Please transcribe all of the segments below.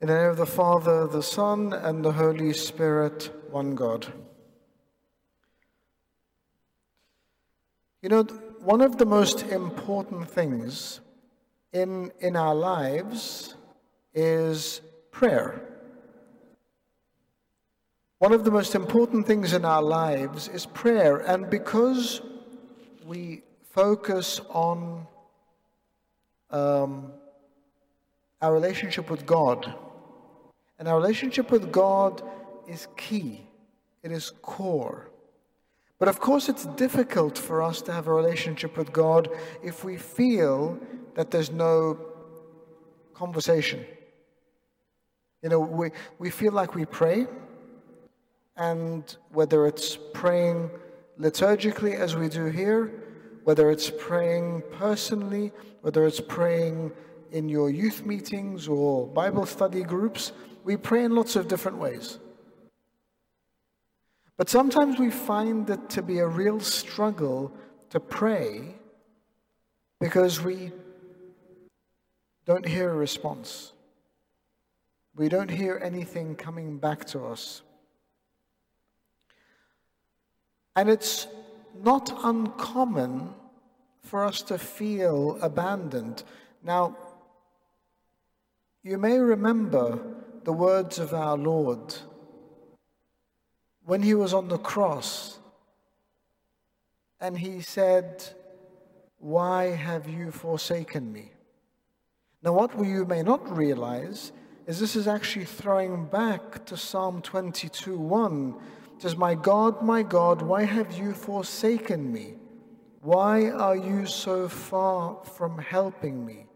In the name of the Father, the Son, and the Holy Spirit, one God. You know, one of the most important things in, in our lives is prayer. One of the most important things in our lives is prayer, and because we focus on um, our relationship with God, and our relationship with God is key, it is core. But of course, it's difficult for us to have a relationship with God if we feel that there's no conversation. You know, we, we feel like we pray, and whether it's praying liturgically as we do here, whether it's praying personally, whether it's praying in your youth meetings or Bible study groups, we pray in lots of different ways. But sometimes we find it to be a real struggle to pray because we don't hear a response. We don't hear anything coming back to us. And it's not uncommon for us to feel abandoned. Now, you may remember the words of our Lord when he was on the cross and he said, Why have you forsaken me? Now, what you may not realize is this is actually throwing back to Psalm 22 1 it says, My God, my God, why have you forsaken me? Why are you so far from helping me?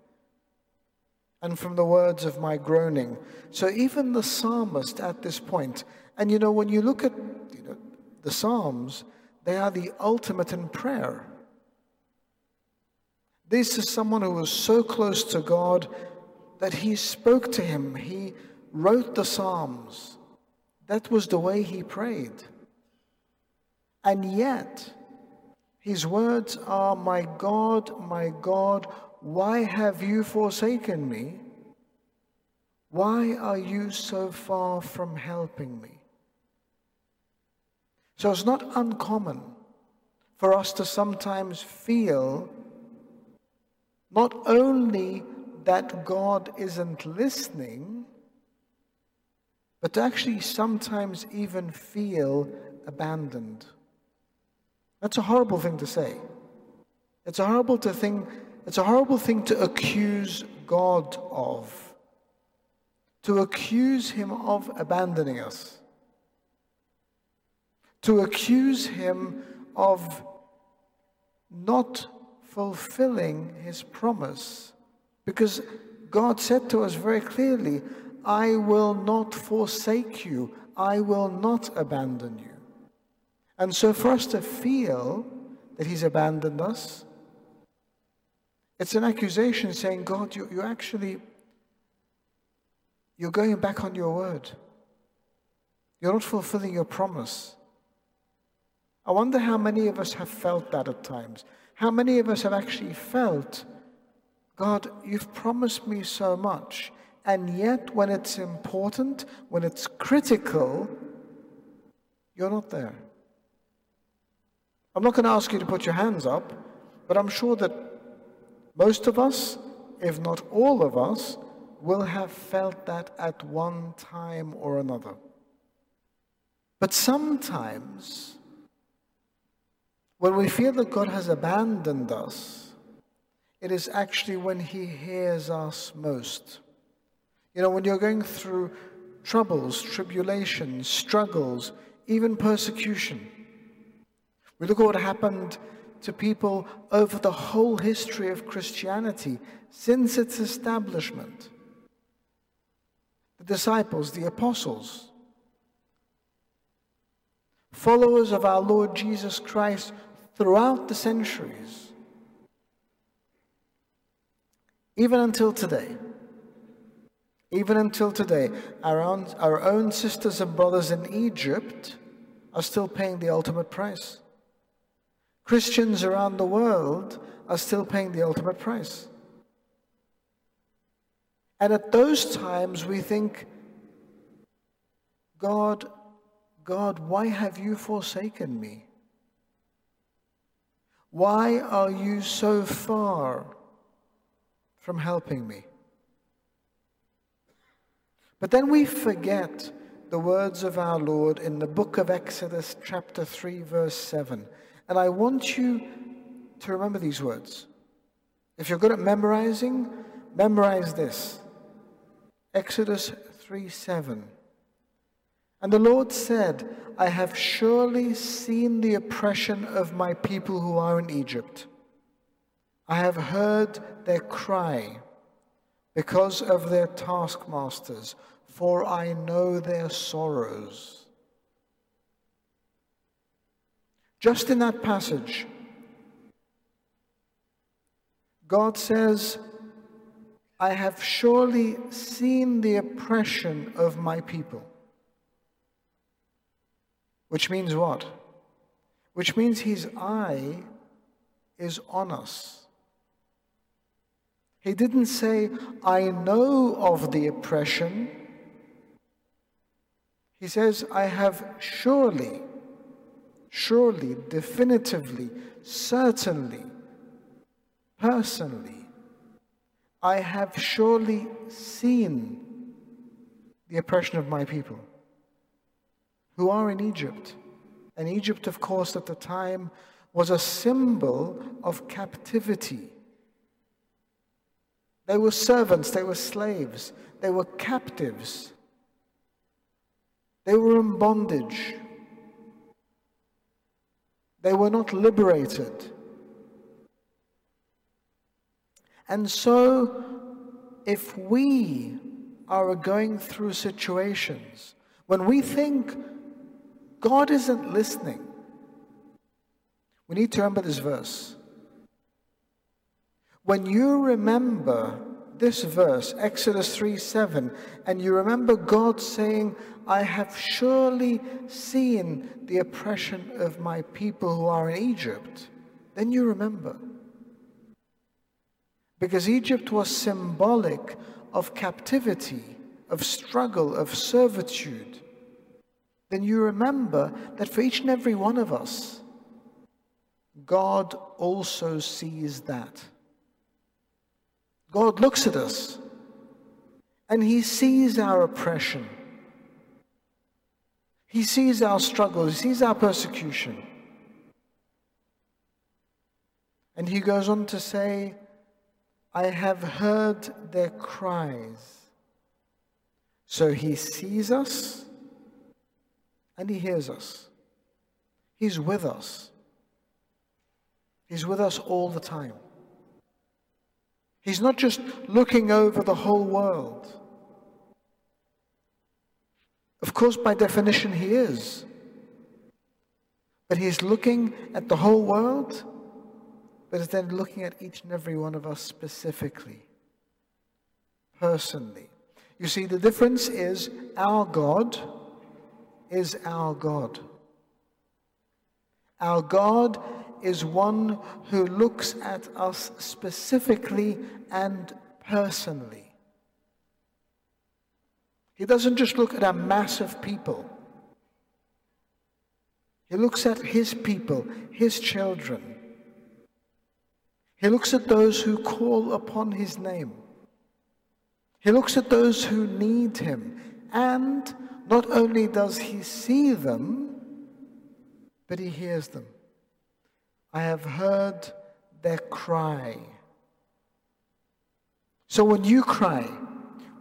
And from the words of my groaning. So even the psalmist at this point, and you know, when you look at you know, the Psalms, they are the ultimate in prayer. This is someone who was so close to God that he spoke to him. He wrote the Psalms. That was the way he prayed. And yet, his words are, My God, my God, why have you forsaken me? Why are you so far from helping me? So it's not uncommon for us to sometimes feel not only that God isn't listening, but to actually sometimes even feel abandoned. That's a horrible thing to say. It's a horrible to think, it's a horrible thing to accuse God of. To accuse him of abandoning us. To accuse him of not fulfilling his promise. Because God said to us very clearly, I will not forsake you. I will not abandon you. And so for us to feel that he's abandoned us, it's an accusation saying, God, you, you actually, you're going back on your word. You're not fulfilling your promise. I wonder how many of us have felt that at times. How many of us have actually felt, God, you've promised me so much, and yet, when it's important, when it's critical, you're not there. I'm not going to ask you to put your hands up, but I'm sure that most of us, if not all of us, will have felt that at one time or another. But sometimes, when we feel that God has abandoned us, it is actually when He hears us most. You know, when you're going through troubles, tribulations, struggles, even persecution. We look at what happened to people over the whole history of Christianity since its establishment. The disciples, the apostles, followers of our Lord Jesus Christ throughout the centuries, even until today. Even until today, our own, our own sisters and brothers in Egypt are still paying the ultimate price. Christians around the world are still paying the ultimate price. And at those times, we think, God, God, why have you forsaken me? Why are you so far from helping me? But then we forget the words of our Lord in the book of Exodus, chapter 3, verse 7. And I want you to remember these words. If you're good at memorizing, memorize this. Exodus 3 7. And the Lord said, I have surely seen the oppression of my people who are in Egypt. I have heard their cry because of their taskmasters, for I know their sorrows. Just in that passage, God says, I have surely seen the oppression of my people. Which means what? Which means his eye is on us. He didn't say, I know of the oppression. He says, I have surely, surely, definitively, certainly, personally I have surely seen the oppression of my people who are in Egypt. And Egypt, of course, at the time was a symbol of captivity. They were servants, they were slaves, they were captives, they were in bondage, they were not liberated. And so, if we are going through situations when we think God isn't listening, we need to remember this verse. When you remember this verse, Exodus 3 7, and you remember God saying, I have surely seen the oppression of my people who are in Egypt, then you remember. Because Egypt was symbolic of captivity, of struggle, of servitude. Then you remember that for each and every one of us, God also sees that. God looks at us and He sees our oppression. He sees our struggles. He sees our persecution. And He goes on to say, I have heard their cries. So he sees us and he hears us. He's with us. He's with us all the time. He's not just looking over the whole world. Of course, by definition, he is. But he's looking at the whole world but is then looking at each and every one of us specifically, personally. You see, the difference is our God is our God. Our God is one who looks at us specifically and personally. He doesn't just look at a mass of people. He looks at his people, his children. He looks at those who call upon his name. He looks at those who need him. And not only does he see them, but he hears them. I have heard their cry. So when you cry,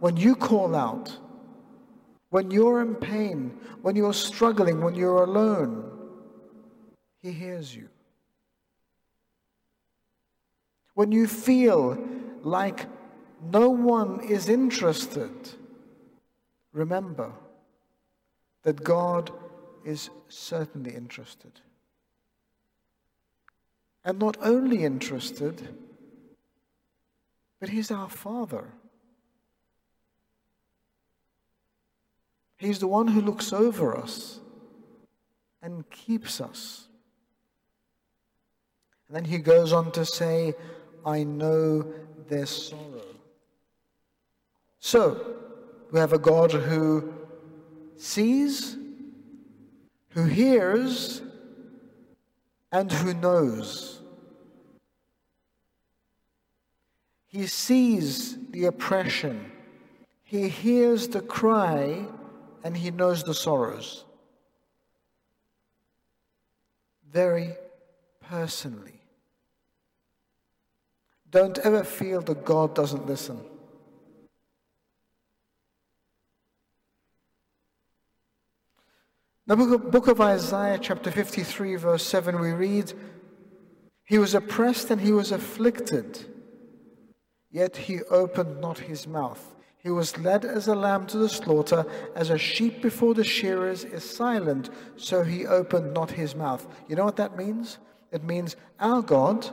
when you call out, when you're in pain, when you're struggling, when you're alone, he hears you. When you feel like no one is interested, remember that God is certainly interested. And not only interested, but He's our Father. He's the one who looks over us and keeps us. And then he goes on to say, I know their sorrow. So, we have a God who sees, who hears, and who knows. He sees the oppression, he hears the cry, and he knows the sorrows. Very personally. Don't ever feel that God doesn't listen. The book of, book of Isaiah, chapter 53, verse 7, we read, He was oppressed and he was afflicted, yet he opened not his mouth. He was led as a lamb to the slaughter, as a sheep before the shearers is silent, so he opened not his mouth. You know what that means? It means our God,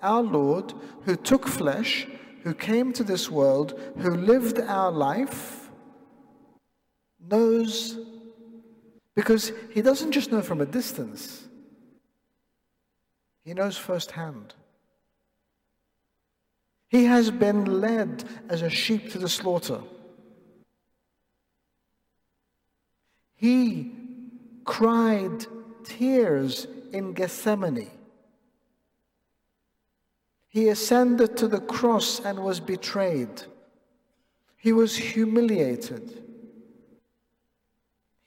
our Lord, who took flesh, who came to this world, who lived our life, knows because he doesn't just know from a distance, he knows firsthand. He has been led as a sheep to the slaughter. He cried tears in Gethsemane. He ascended to the cross and was betrayed. He was humiliated.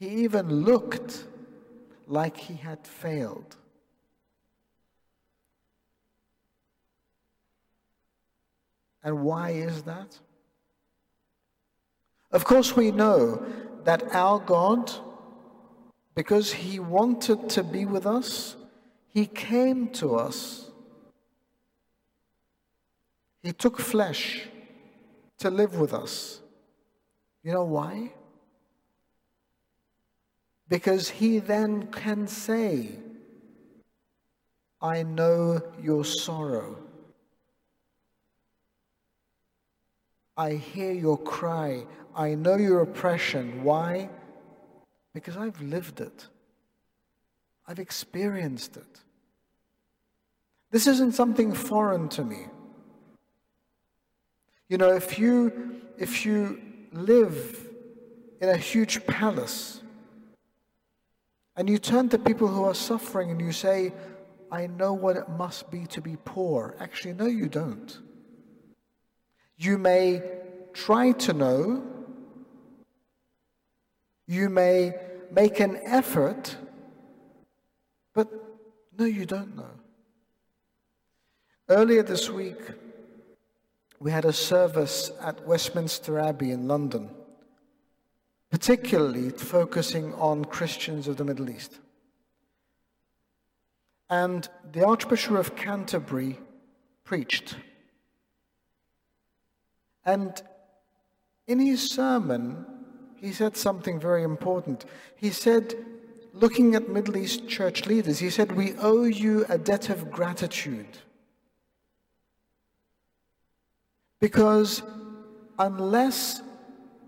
He even looked like he had failed. And why is that? Of course, we know that our God, because He wanted to be with us, He came to us. He took flesh to live with us. You know why? Because he then can say, I know your sorrow. I hear your cry. I know your oppression. Why? Because I've lived it. I've experienced it. This isn't something foreign to me. You know, if you, if you live in a huge palace, and you turn to people who are suffering and you say, I know what it must be to be poor. Actually, no, you don't. You may try to know, you may make an effort, but no, you don't know. Earlier this week, we had a service at Westminster Abbey in London particularly focusing on Christians of the Middle East. And the Archbishop of Canterbury preached. And in his sermon, he said something very important. He said, looking at Middle East church leaders, he said, We owe you a debt of gratitude. Because unless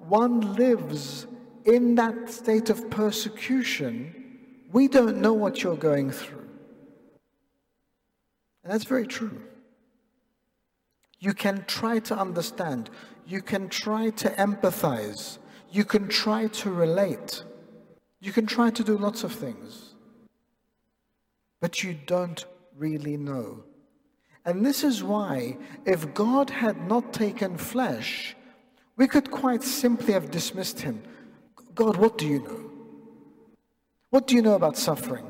one lives in that state of persecution, we don't know what you're going through. And that's very true. You can try to understand, you can try to empathize, you can try to relate, you can try to do lots of things, but you don't really know. And this is why, if God had not taken flesh, we could quite simply have dismissed him. God, what do you know? What do you know about suffering?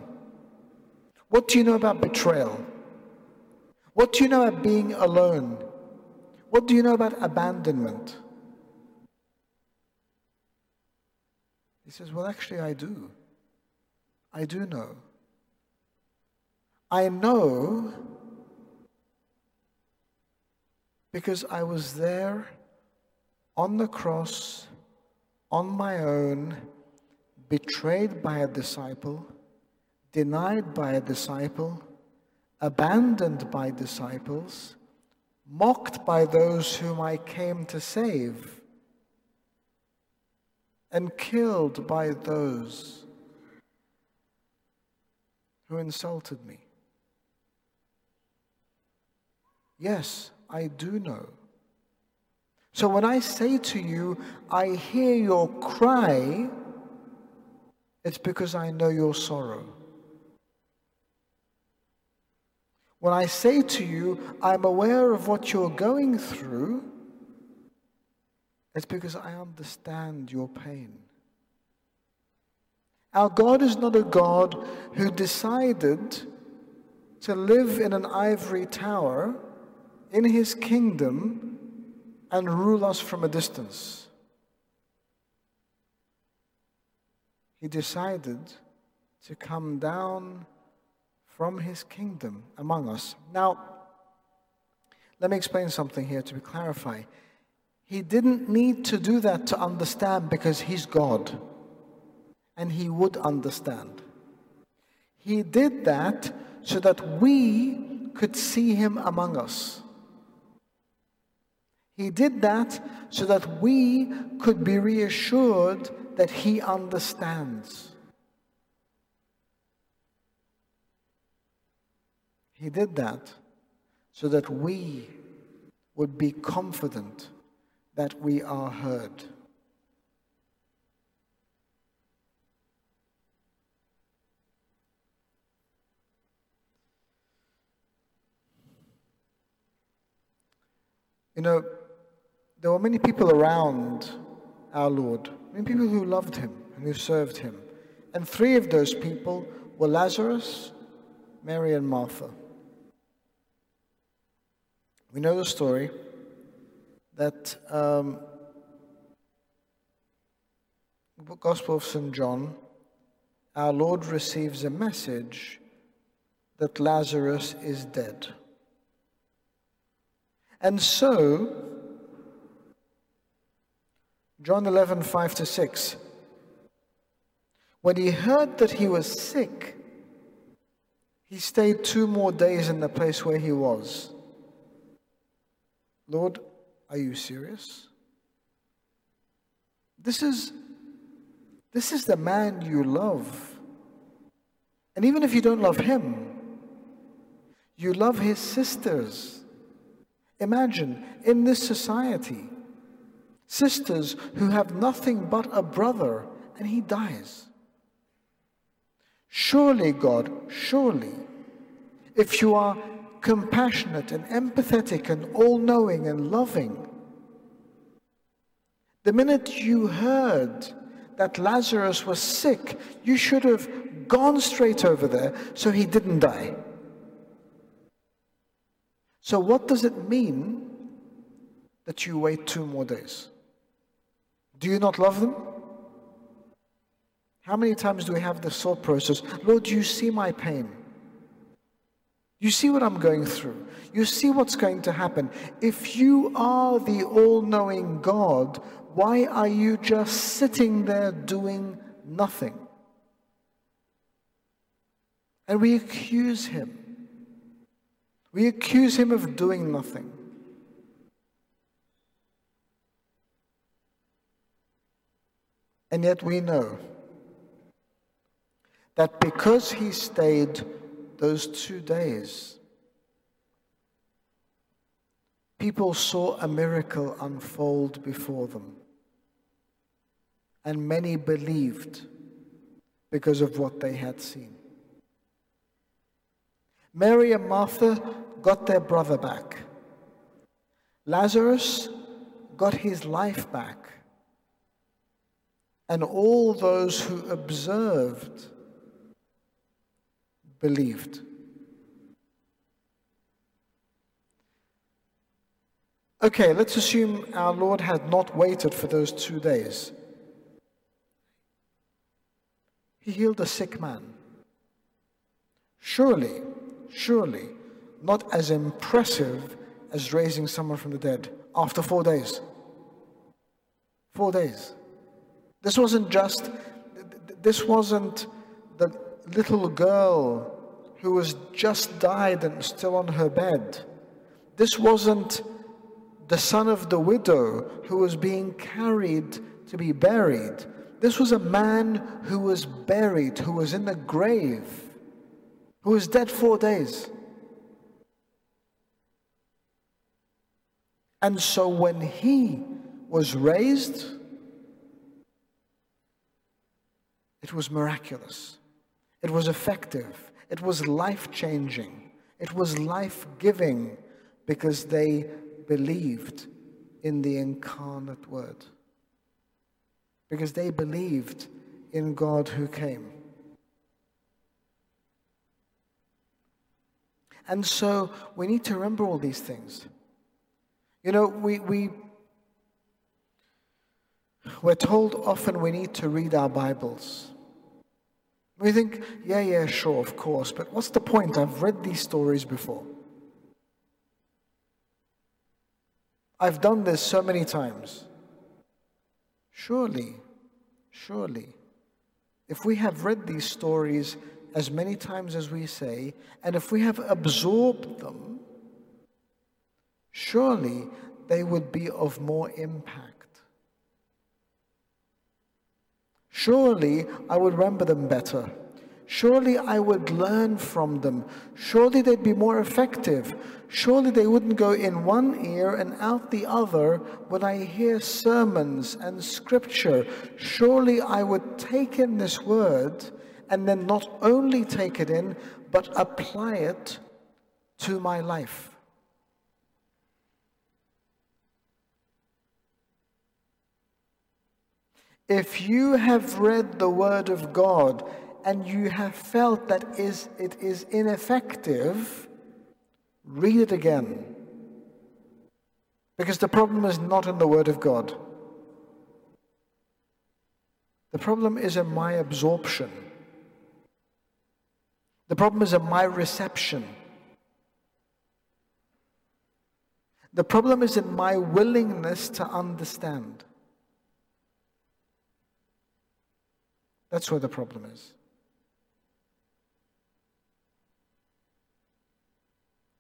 What do you know about betrayal? What do you know about being alone? What do you know about abandonment? He says, Well, actually, I do. I do know. I know because I was there on the cross on my own, betrayed by a disciple, denied by a disciple, abandoned by disciples, mocked by those whom I came to save, and killed by those who insulted me. Yes, I do know. So when I say to you, I hear your cry, it's because I know your sorrow. When I say to you, I'm aware of what you're going through, it's because I understand your pain. Our God is not a God who decided to live in an ivory tower in his kingdom and rule us from a distance. He decided to come down from his kingdom among us. Now, let me explain something here to clarify. He didn't need to do that to understand because he's God and he would understand. He did that so that we could see him among us. He did that so that we could be reassured that he understands. He did that so that we would be confident that we are heard. You know, there were many people around our Lord, many people who loved him and who served him. And three of those people were Lazarus, Mary, and Martha. We know the story that um, the Gospel of St. John, our Lord receives a message that Lazarus is dead. And so, John 11, 5 to 6, when he heard that he was sick, he stayed two more days in the place where he was. Lord, are you serious? This is, this is the man you love. And even if you don't love him, you love his sisters. Imagine in this society, sisters who have nothing but a brother and he dies. Surely, God, surely, if you are compassionate and empathetic and all knowing and loving. The minute you heard that Lazarus was sick, you should have gone straight over there so he didn't die. So, what does it mean that you wait two more days? Do you not love them? How many times do we have this thought process? Lord, you see my pain. You see what I'm going through. You see what's going to happen. If you are the all knowing God, why are you just sitting there doing nothing? And we accuse him. We accuse him of doing nothing. And yet we know that because he stayed those two days, people saw a miracle unfold before them. And many believed because of what they had seen. Mary and Martha got their brother back. Lazarus got his life back. And all those who observed believed. Okay, let's assume our Lord had not waited for those two days. He healed a sick man. Surely, surely, not as impressive as raising someone from the dead after four days. Four days. This wasn't just, this wasn't the little girl who was just died and still on her bed. This wasn't the son of the widow who was being carried to be buried. This was a man who was buried, who was in the grave, who was dead four days. And so when he was raised, it was miraculous. It was effective. It was life changing. It was life giving because they believed in the incarnate word. Because they believed in God who came. And so we need to remember all these things. You know, we, we, we're told often we need to read our Bibles. We think, yeah, yeah, sure, of course, but what's the point? I've read these stories before. I've done this so many times. Surely, surely, if we have read these stories as many times as we say, and if we have absorbed them, surely they would be of more impact. Surely I would remember them better. Surely I would learn from them. Surely they'd be more effective. Surely they wouldn't go in one ear and out the other when I hear sermons and scripture. Surely I would take in this word and then not only take it in, but apply it to my life. If you have read the Word of God and you have felt that is, it is ineffective, read it again. Because the problem is not in the Word of God. The problem is in my absorption. The problem is in my reception. The problem is in my willingness to understand. That's where the problem is.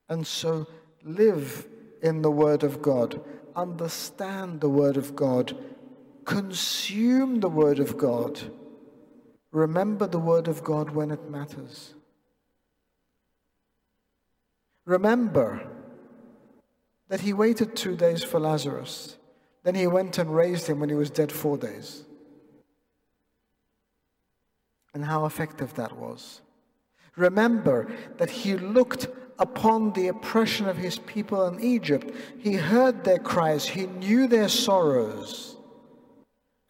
And so live in the Word of God, understand the Word of God, consume the Word of God, remember the Word of God when it matters. Remember that he waited two days for Lazarus. Then he went and raised him when he was dead four days and how effective that was. Remember that he looked upon the oppression of his people in Egypt. He heard their cries, he knew their sorrows,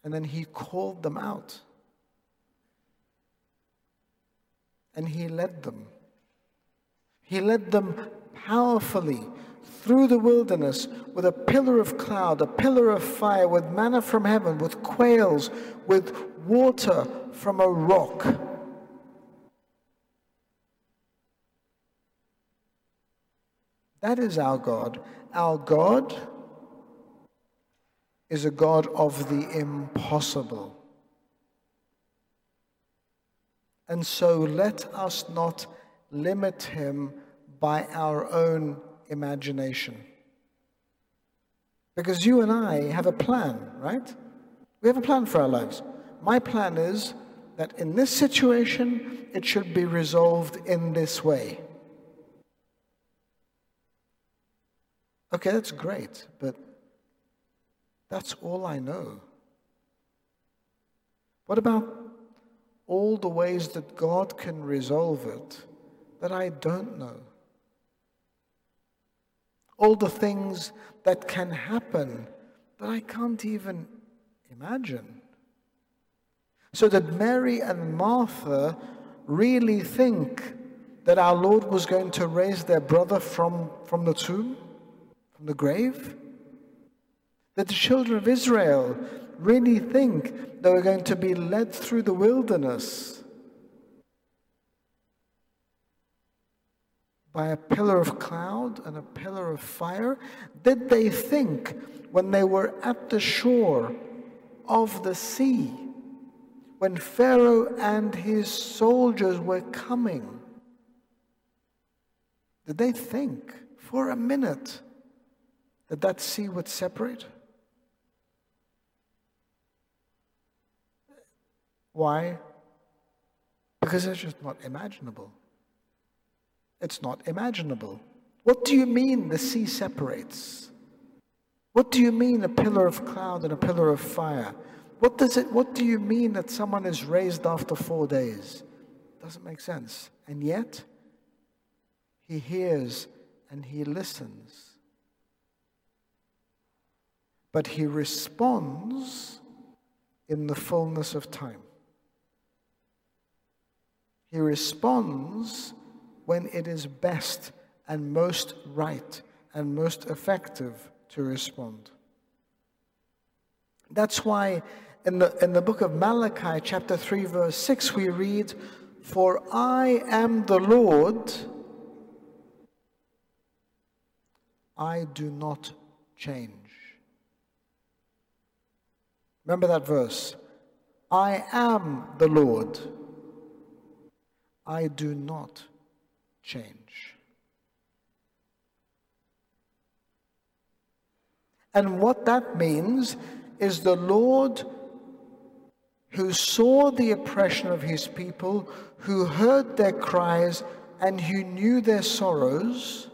and then he called them out. And he led them. He led them powerfully through the wilderness with a pillar of cloud, a pillar of fire, with manna from heaven, with quails, with water from a rock. That is our God. Our God is a God of the impossible. And so let us not limit him by our own imagination. Because you and I have a plan, right? We have a plan for our lives. My plan is that in this situation, it should be resolved in this way. Okay, that's great, but that's all I know. What about all the ways that God can resolve it that I don't know? All the things that can happen that I can't even imagine. So that Mary and Martha really think that our Lord was going to raise their brother from, from the tomb, from the grave? That the children of Israel really think they were going to be led through the wilderness by a pillar of cloud and a pillar of fire? Did they think when they were at the shore of the sea when Pharaoh and his soldiers were coming, did they think for a minute that that sea would separate? Why? Because it's just not imaginable. It's not imaginable. What do you mean the sea separates? What do you mean a pillar of cloud and a pillar of fire? What does it what do you mean that someone is raised after 4 days? Doesn't make sense. And yet he hears and he listens. But he responds in the fullness of time. He responds when it is best and most right and most effective to respond. That's why in the, in the book of Malachi, chapter 3, verse 6, we read, For I am the Lord, I do not change. Remember that verse. I am the Lord, I do not change. And what that means is the Lord who saw the oppression of his people, who heard their cries, and who knew their sorrows.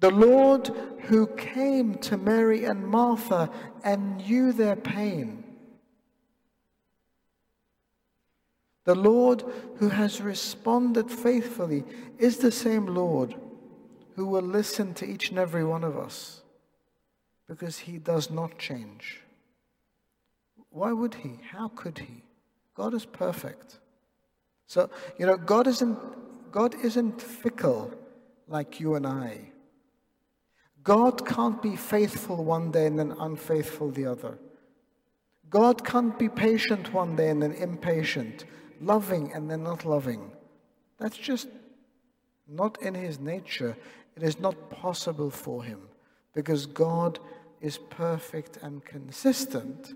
The Lord who came to Mary and Martha and knew their pain. The Lord who has responded faithfully is the same Lord who will listen to each and every one of us because he does not change. Why would he? How could he? God is perfect. So, you know, God isn't, God isn't fickle like you and I. God can't be faithful one day and then unfaithful the other. God can't be patient one day and then impatient, loving and then not loving. That's just not in his nature. It is not possible for him because God is perfect and consistent.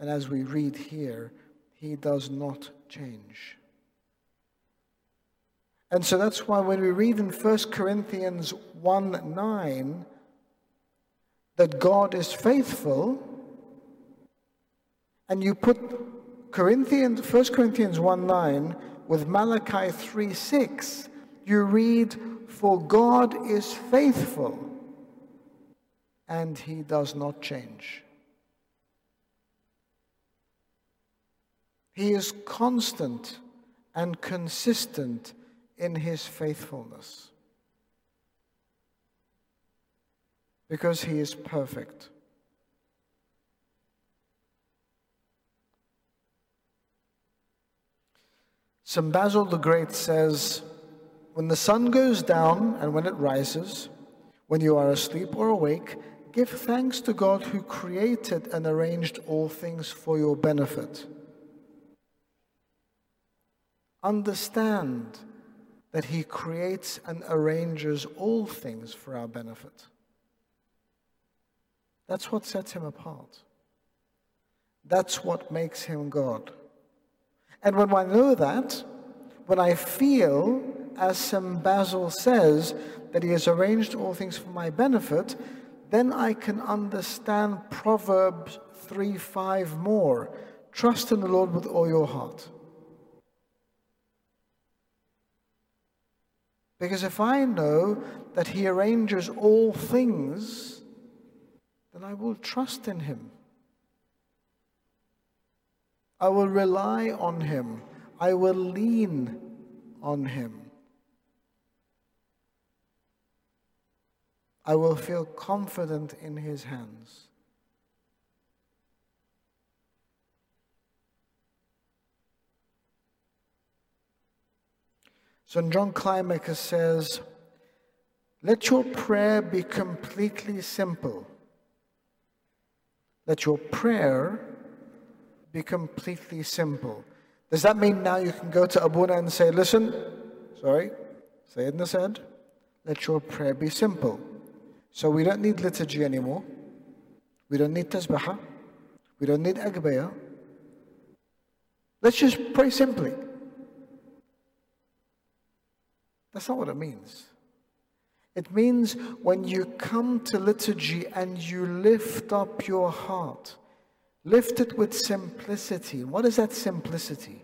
And as we read here, he does not change. And so that's why when we read in 1 Corinthians 1 9 that God is faithful, and you put Corinthians, 1 Corinthians 1 9 with Malachi 3 6, you read, For God is faithful and he does not change. He is constant and consistent in his faithfulness because he is perfect. St. Basil the Great says, When the sun goes down and when it rises, when you are asleep or awake, Give thanks to God who created and arranged all things for your benefit. Understand that He creates and arranges all things for our benefit. That's what sets Him apart. That's what makes Him God. And when I know that, when I feel, as St. Basil says, that He has arranged all things for my benefit, then I can understand Proverbs 3 5 more. Trust in the Lord with all your heart. Because if I know that He arranges all things, then I will trust in Him. I will rely on Him. I will lean on Him. I will feel confident in his hands. St. John Climacus says, Let your prayer be completely simple. Let your prayer be completely simple. Does that mean now you can go to Abuna and say, Listen, sorry, say it in the head, let your prayer be simple. So we don't need liturgy anymore. We don't need tasbihah. We don't need agbayah. Let's just pray simply. That's not what it means. It means when you come to liturgy and you lift up your heart, lift it with simplicity. What is that simplicity?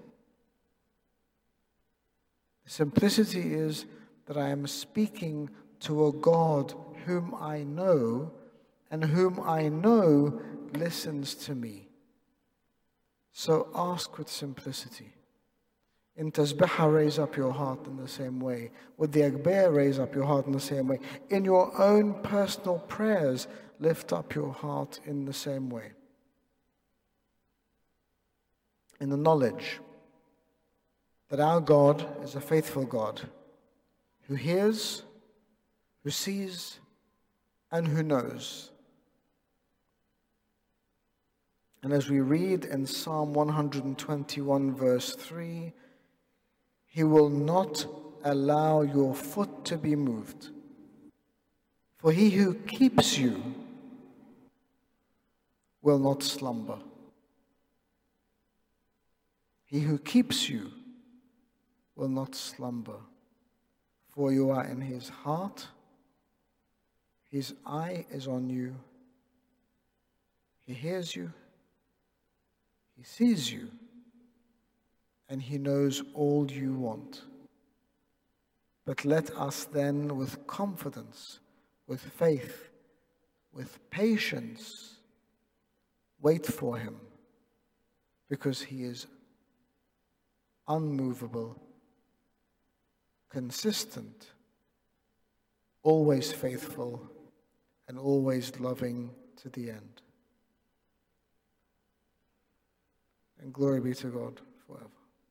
Simplicity is that I am speaking to a God whom I know and whom I know listens to me. So ask with simplicity. In Tasbihah, raise up your heart in the same way. With the Agbeya, raise up your heart in the same way. In your own personal prayers, lift up your heart in the same way. In the knowledge that our God is a faithful God who hears, who sees, and who knows. And as we read in Psalm 121, verse 3, He will not allow your foot to be moved. For he who keeps you will not slumber. He who keeps you will not slumber. For you are in his heart, his eye is on you, he hears you. He sees you and He knows all you want. But let us then, with confidence, with faith, with patience, wait for Him because He is unmovable, consistent, always faithful, and always loving to the end. And glory be to God forever.